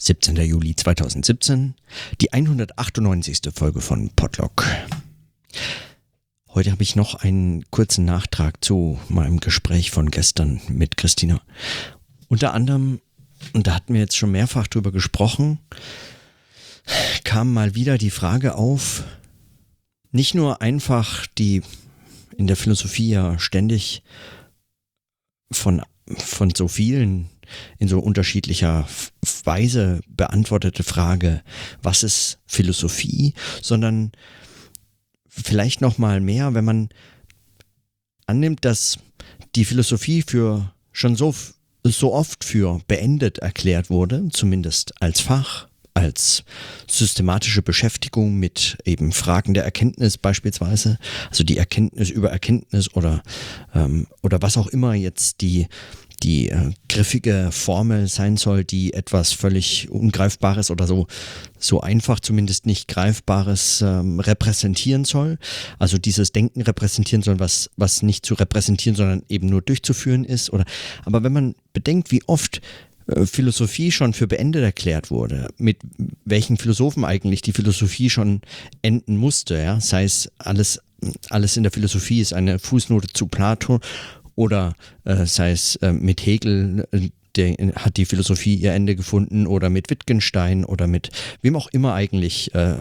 17. Juli 2017, die 198. Folge von Podlock. Heute habe ich noch einen kurzen Nachtrag zu meinem Gespräch von gestern mit Christina. Unter anderem, und da hatten wir jetzt schon mehrfach drüber gesprochen, kam mal wieder die Frage auf, nicht nur einfach die in der Philosophie ja ständig von, von so vielen in so unterschiedlicher Weise beantwortete Frage, was ist Philosophie, sondern vielleicht noch mal mehr, wenn man annimmt, dass die Philosophie für schon so so oft für beendet erklärt wurde, zumindest als Fach, als systematische Beschäftigung mit eben Fragen der Erkenntnis beispielsweise, also die Erkenntnis über Erkenntnis oder, ähm, oder was auch immer jetzt die die äh, griffige Formel sein soll, die etwas völlig Ungreifbares oder so, so einfach zumindest nicht Greifbares ähm, repräsentieren soll. Also dieses Denken repräsentieren soll, was, was nicht zu repräsentieren, sondern eben nur durchzuführen ist. Oder, aber wenn man bedenkt, wie oft äh, Philosophie schon für beendet erklärt wurde, mit welchen Philosophen eigentlich die Philosophie schon enden musste, ja, sei es alles alles in der Philosophie ist eine Fußnote zu Plato oder äh, sei es äh, mit Hegel, äh, der hat die Philosophie ihr Ende gefunden oder mit Wittgenstein oder mit wem auch immer eigentlich äh,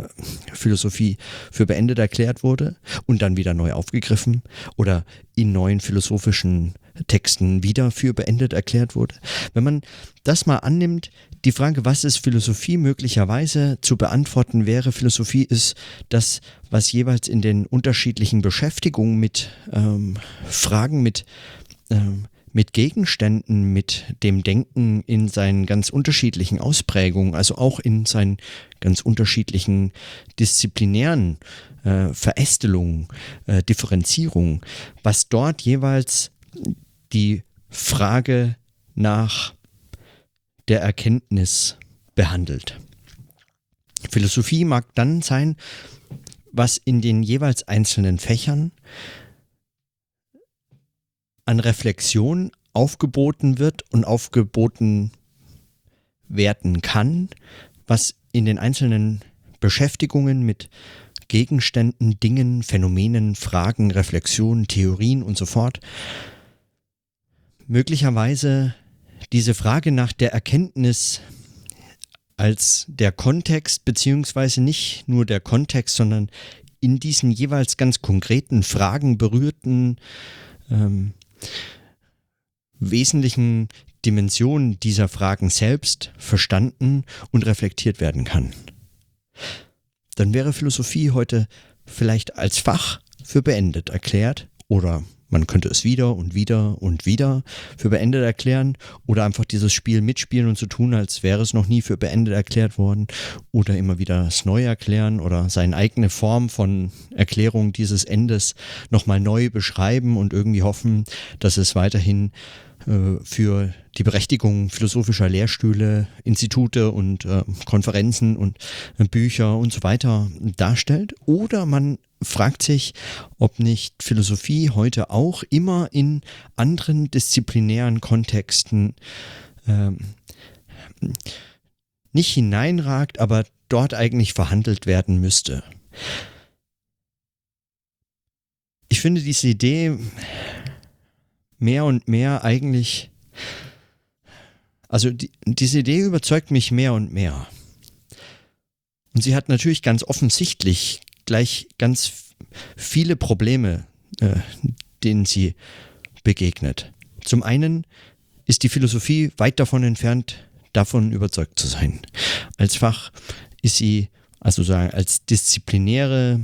Philosophie für beendet erklärt wurde und dann wieder neu aufgegriffen oder in neuen philosophischen Texten wieder für beendet erklärt wurde. Wenn man das mal annimmt, die Frage, was ist Philosophie möglicherweise zu beantworten wäre, Philosophie ist das, was jeweils in den unterschiedlichen Beschäftigungen mit ähm, Fragen, mit, ähm, mit Gegenständen, mit dem Denken in seinen ganz unterschiedlichen Ausprägungen, also auch in seinen ganz unterschiedlichen disziplinären äh, Verästelungen, äh, Differenzierungen, was dort jeweils die Frage nach der Erkenntnis behandelt. Philosophie mag dann sein, was in den jeweils einzelnen Fächern an Reflexion aufgeboten wird und aufgeboten werden kann, was in den einzelnen Beschäftigungen mit Gegenständen, Dingen, Phänomenen, Fragen, Reflexionen, Theorien und so fort möglicherweise diese Frage nach der Erkenntnis als der Kontext, beziehungsweise nicht nur der Kontext, sondern in diesen jeweils ganz konkreten Fragen berührten ähm, wesentlichen Dimensionen dieser Fragen selbst verstanden und reflektiert werden kann. Dann wäre Philosophie heute vielleicht als Fach für beendet erklärt oder man könnte es wieder und wieder und wieder für beendet erklären oder einfach dieses Spiel mitspielen und so tun, als wäre es noch nie für beendet erklärt worden oder immer wieder es neu erklären oder seine eigene Form von Erklärung dieses Endes nochmal neu beschreiben und irgendwie hoffen, dass es weiterhin äh, für die Berechtigung philosophischer Lehrstühle, Institute und äh, Konferenzen und äh, Bücher und so weiter darstellt. Oder man fragt sich, ob nicht Philosophie heute auch immer in anderen disziplinären Kontexten ähm, nicht hineinragt, aber dort eigentlich verhandelt werden müsste. Ich finde diese Idee mehr und mehr eigentlich, also die, diese Idee überzeugt mich mehr und mehr. Und sie hat natürlich ganz offensichtlich gleich ganz viele Probleme, äh, denen sie begegnet. Zum einen ist die Philosophie weit davon entfernt, davon überzeugt zu sein. Als Fach ist sie, also sagen, als disziplinäre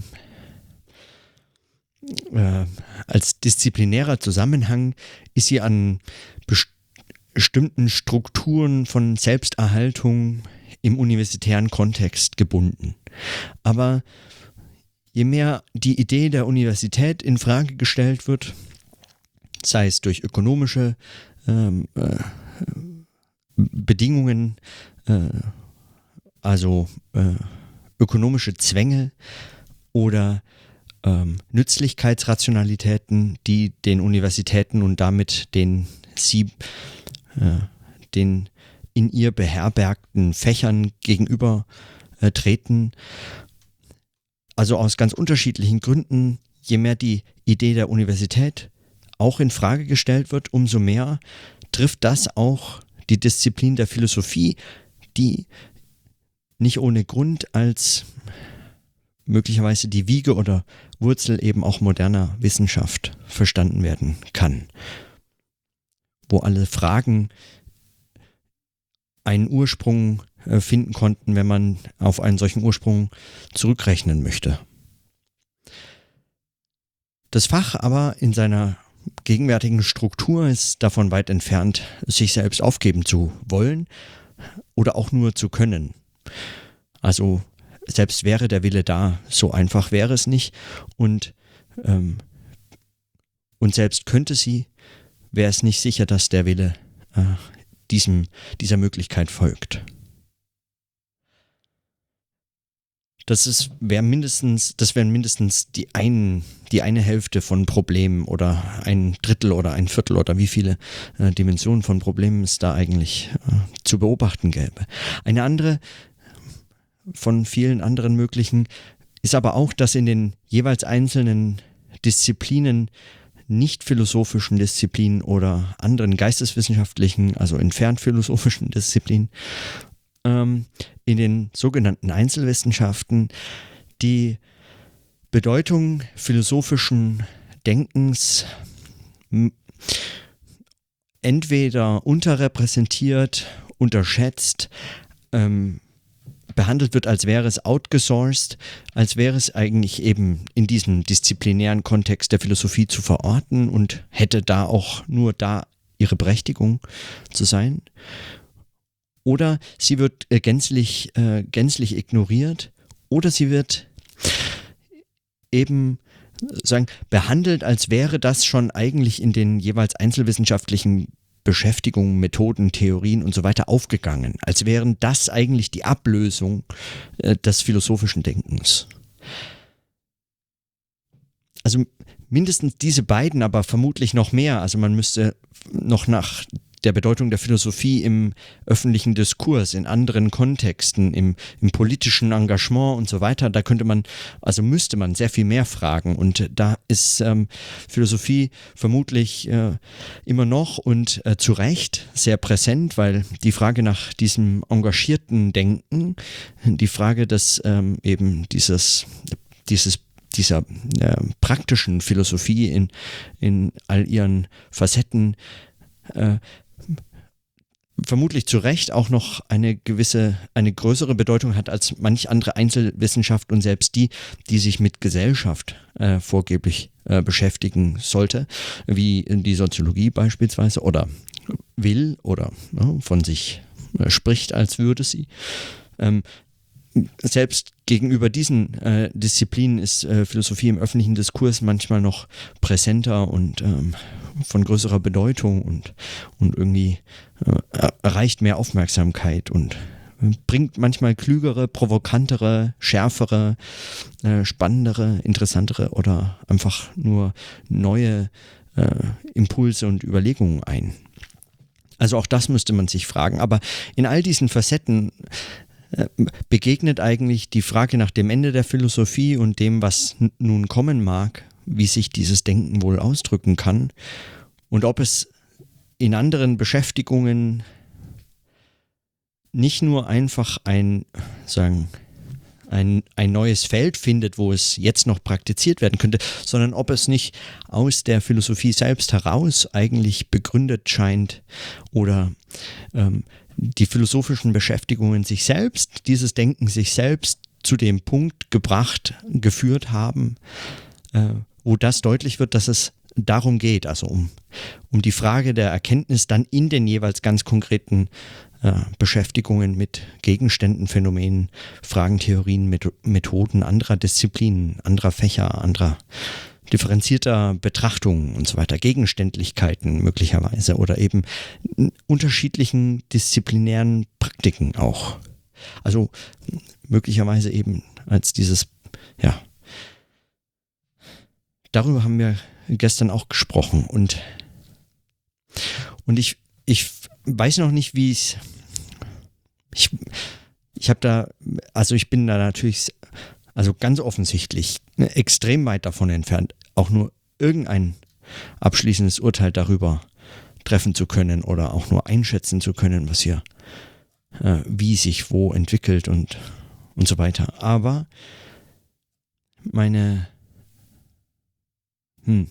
äh, als disziplinärer Zusammenhang ist sie an bestimmten Strukturen von Selbsterhaltung im universitären Kontext gebunden. Aber je mehr die Idee der Universität in Frage gestellt wird, sei es durch ökonomische ähm, äh, Bedingungen, äh, also äh, ökonomische Zwänge oder ähm, Nützlichkeitsrationalitäten, die den Universitäten und damit den sie, äh, den in ihr beherbergten Fächern gegenüber äh, treten. Also aus ganz unterschiedlichen Gründen, je mehr die Idee der Universität auch in Frage gestellt wird, umso mehr trifft das auch die Disziplin der Philosophie, die nicht ohne Grund als möglicherweise die Wiege oder Wurzel eben auch moderner Wissenschaft verstanden werden kann, wo alle Fragen einen Ursprung finden konnten, wenn man auf einen solchen Ursprung zurückrechnen möchte. Das Fach aber in seiner gegenwärtigen Struktur ist davon weit entfernt, sich selbst aufgeben zu wollen oder auch nur zu können. Also selbst wäre der Wille da, so einfach wäre es nicht. Und, ähm, und selbst könnte sie, wäre es nicht sicher, dass der Wille äh, diesem, dieser Möglichkeit folgt. Das ist, wäre mindestens, das wären mindestens die einen, die eine Hälfte von Problemen oder ein Drittel oder ein Viertel oder wie viele äh, Dimensionen von Problemen es da eigentlich äh, zu beobachten gäbe. Eine andere von vielen anderen möglichen ist aber auch, dass in den jeweils einzelnen Disziplinen nicht philosophischen Disziplinen oder anderen geisteswissenschaftlichen, also entfernt philosophischen Disziplinen, ähm, in den sogenannten Einzelwissenschaften die Bedeutung philosophischen Denkens entweder unterrepräsentiert, unterschätzt, ähm, behandelt wird, als wäre es outgesourced, als wäre es eigentlich eben in diesem disziplinären Kontext der Philosophie zu verorten und hätte da auch nur da ihre Berechtigung zu sein oder sie wird äh, gänzlich, äh, gänzlich ignoriert oder sie wird eben sagen, behandelt, als wäre das schon eigentlich in den jeweils einzelwissenschaftlichen Beschäftigungen, Methoden, Theorien und so weiter aufgegangen, als wären das eigentlich die Ablösung äh, des philosophischen Denkens. Also mindestens diese beiden, aber vermutlich noch mehr. Also man müsste noch nach der Bedeutung der Philosophie im öffentlichen Diskurs, in anderen Kontexten, im, im politischen Engagement und so weiter. Da könnte man, also müsste man sehr viel mehr fragen. Und da ist ähm, Philosophie vermutlich äh, immer noch und äh, zu Recht sehr präsent, weil die Frage nach diesem engagierten Denken, die Frage des ähm, eben dieses, dieses dieser äh, praktischen Philosophie in, in all ihren Facetten äh, vermutlich zu Recht auch noch eine gewisse, eine größere Bedeutung hat als manch andere Einzelwissenschaft und selbst die, die sich mit Gesellschaft äh, vorgeblich äh, beschäftigen sollte, wie die Soziologie beispielsweise oder will oder ne, von sich äh, spricht, als würde sie. Ähm, selbst gegenüber diesen äh, Disziplinen ist äh, Philosophie im öffentlichen Diskurs manchmal noch präsenter und ähm, von größerer Bedeutung und, und irgendwie äh, erreicht mehr Aufmerksamkeit und bringt manchmal klügere, provokantere, schärfere, äh, spannendere, interessantere oder einfach nur neue äh, Impulse und Überlegungen ein. Also auch das müsste man sich fragen. Aber in all diesen Facetten äh, begegnet eigentlich die Frage nach dem Ende der Philosophie und dem, was nun kommen mag, wie sich dieses Denken wohl ausdrücken kann und ob es in anderen Beschäftigungen nicht nur einfach ein, sagen, ein, ein neues Feld findet, wo es jetzt noch praktiziert werden könnte, sondern ob es nicht aus der Philosophie selbst heraus eigentlich begründet scheint oder ähm, die philosophischen Beschäftigungen sich selbst, dieses Denken sich selbst zu dem Punkt gebracht, geführt haben, äh, wo das deutlich wird, dass es darum geht, also um, um die Frage der Erkenntnis dann in den jeweils ganz konkreten äh, Beschäftigungen mit Gegenständen, Phänomenen, Fragen, Theorien, Methoden anderer Disziplinen, anderer Fächer, anderer differenzierter Betrachtungen und so weiter, Gegenständlichkeiten möglicherweise oder eben unterschiedlichen disziplinären Praktiken auch. Also möglicherweise eben als dieses, ja, darüber haben wir gestern auch gesprochen und, und ich, ich weiß noch nicht, wie ich ich, ich habe da, also ich bin da natürlich, also ganz offensichtlich extrem weit davon entfernt, auch nur irgendein abschließendes Urteil darüber treffen zu können oder auch nur einschätzen zu können, was hier, äh, wie sich wo entwickelt und, und so weiter. Aber meine, hm,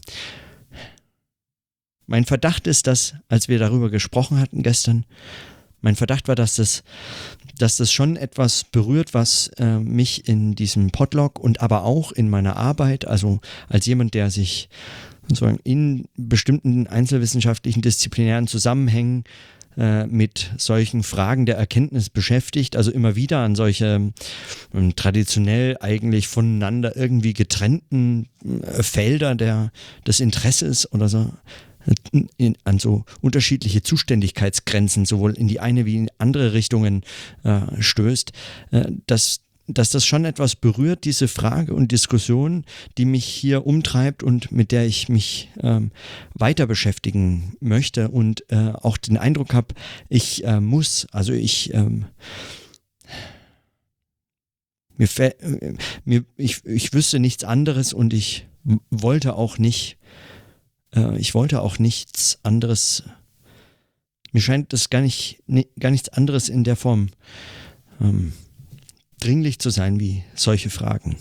mein Verdacht ist, dass, als wir darüber gesprochen hatten gestern, mein Verdacht war, dass das, dass das schon etwas berührt, was äh, mich in diesem Podlog und aber auch in meiner Arbeit, also als jemand, der sich sozusagen in bestimmten einzelwissenschaftlichen disziplinären Zusammenhängen äh, mit solchen Fragen der Erkenntnis beschäftigt, also immer wieder an solche äh, traditionell eigentlich voneinander irgendwie getrennten äh, Felder der, des Interesses oder so in, an so unterschiedliche Zuständigkeitsgrenzen sowohl in die eine wie in andere Richtungen äh, stößt, äh, dass dass das schon etwas berührt, diese Frage und Diskussion, die mich hier umtreibt und mit der ich mich ähm, weiter beschäftigen möchte und äh, auch den Eindruck habe, ich äh, muss, also ich ähm, mir, äh, mir ich, ich wüsste nichts anderes und ich wollte auch nicht äh, ich wollte auch nichts anderes. Mir scheint das gar nicht, gar nichts anderes in der Form ähm, dringlich zu sein wie solche Fragen.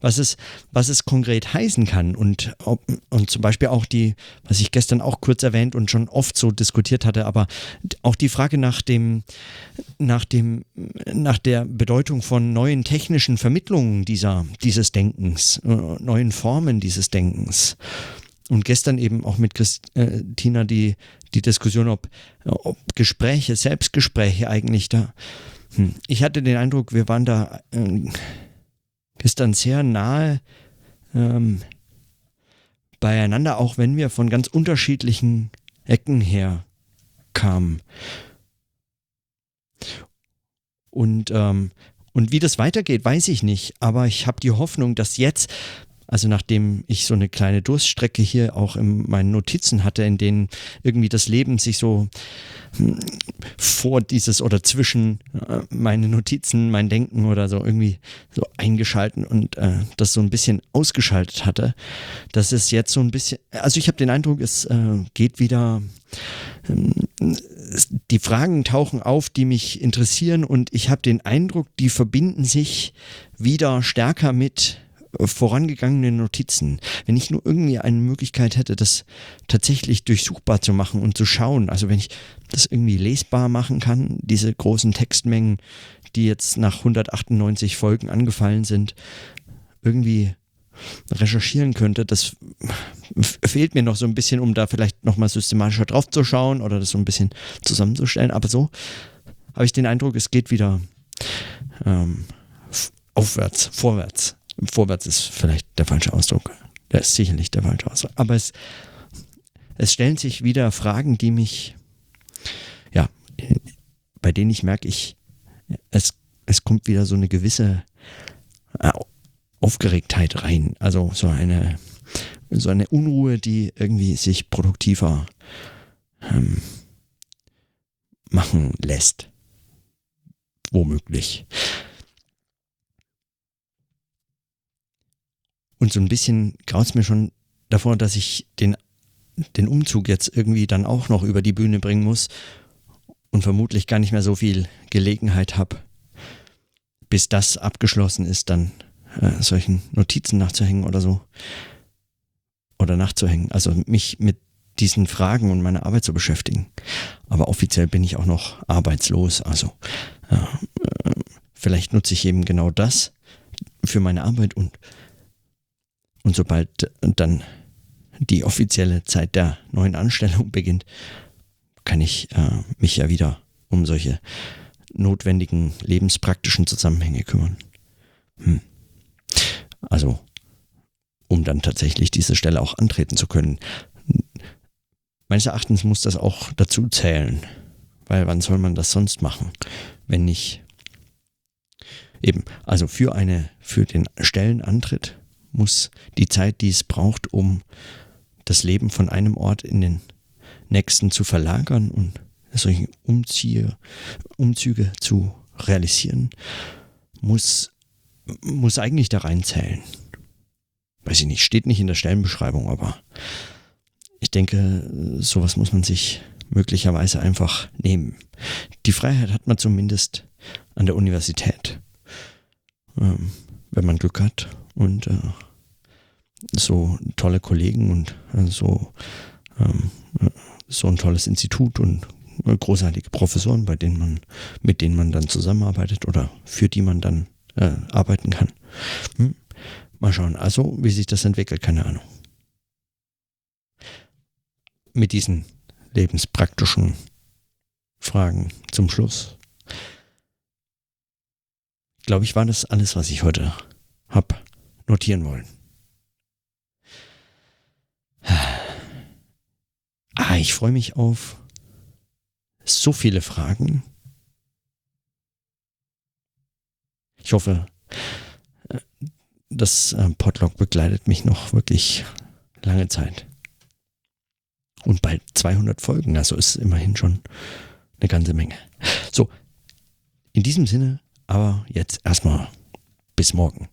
Was es, was es konkret heißen kann und, und zum Beispiel auch die, was ich gestern auch kurz erwähnt und schon oft so diskutiert hatte, aber auch die Frage nach dem, nach dem, nach der Bedeutung von neuen technischen Vermittlungen dieser, dieses Denkens, äh, neuen Formen dieses Denkens. Und gestern eben auch mit Christina die, die Diskussion, ob, ob Gespräche, Selbstgespräche eigentlich da. Hm. Ich hatte den Eindruck, wir waren da äh, gestern sehr nahe ähm, beieinander, auch wenn wir von ganz unterschiedlichen Ecken her kamen. Und, ähm, und wie das weitergeht, weiß ich nicht. Aber ich habe die Hoffnung, dass jetzt also nachdem ich so eine kleine Durststrecke hier auch in meinen Notizen hatte, in denen irgendwie das Leben sich so hm, vor dieses oder zwischen äh, meine Notizen, mein Denken oder so irgendwie so eingeschalten und äh, das so ein bisschen ausgeschaltet hatte, dass es jetzt so ein bisschen, also ich habe den Eindruck, es äh, geht wieder, ähm, die Fragen tauchen auf, die mich interessieren und ich habe den Eindruck, die verbinden sich wieder stärker mit vorangegangene Notizen, wenn ich nur irgendwie eine Möglichkeit hätte, das tatsächlich durchsuchbar zu machen und zu schauen, also wenn ich das irgendwie lesbar machen kann, diese großen Textmengen, die jetzt nach 198 Folgen angefallen sind, irgendwie recherchieren könnte, das fehlt mir noch so ein bisschen, um da vielleicht nochmal systematischer drauf zu schauen oder das so ein bisschen zusammenzustellen. Aber so habe ich den Eindruck, es geht wieder ähm, aufwärts, vorwärts. Vorwärts ist vielleicht der falsche Ausdruck. Der ist sicherlich der falsche Ausdruck. Aber es, es stellen sich wieder Fragen, die mich, ja, bei denen ich merke, ich, es, es kommt wieder so eine gewisse äh, Aufgeregtheit rein. Also so eine, so eine Unruhe, die irgendwie sich produktiver ähm, machen lässt. Womöglich. Und so ein bisschen graut es mir schon davor, dass ich den, den Umzug jetzt irgendwie dann auch noch über die Bühne bringen muss und vermutlich gar nicht mehr so viel Gelegenheit habe, bis das abgeschlossen ist, dann äh, solchen Notizen nachzuhängen oder so. Oder nachzuhängen. Also mich mit diesen Fragen und meiner Arbeit zu beschäftigen. Aber offiziell bin ich auch noch arbeitslos. Also äh, vielleicht nutze ich eben genau das für meine Arbeit und und sobald dann die offizielle Zeit der neuen Anstellung beginnt, kann ich äh, mich ja wieder um solche notwendigen lebenspraktischen Zusammenhänge kümmern. Hm. Also, um dann tatsächlich diese Stelle auch antreten zu können. Meines Erachtens muss das auch dazu zählen, weil wann soll man das sonst machen, wenn nicht eben, also für eine, für den Stellenantritt muss die Zeit, die es braucht, um das Leben von einem Ort in den nächsten zu verlagern und solche Umziehe, Umzüge zu realisieren, muss, muss eigentlich da reinzählen. Weiß ich nicht, steht nicht in der Stellenbeschreibung, aber ich denke, sowas muss man sich möglicherweise einfach nehmen. Die Freiheit hat man zumindest an der Universität, ähm, wenn man Glück hat und äh, so tolle Kollegen und äh, so, ähm, so ein tolles Institut und äh, großartige Professoren, bei denen man, mit denen man dann zusammenarbeitet oder für die man dann äh, arbeiten kann. Hm? Mal schauen. Also, wie sich das entwickelt, keine Ahnung. Mit diesen lebenspraktischen Fragen zum Schluss. Glaube ich, war das alles, was ich heute hab notieren wollen. Ah, ich freue mich auf so viele Fragen. Ich hoffe, das äh, Podlog begleitet mich noch wirklich lange Zeit. Und bald 200 Folgen, also ist immerhin schon eine ganze Menge. So, in diesem Sinne, aber jetzt erstmal bis morgen.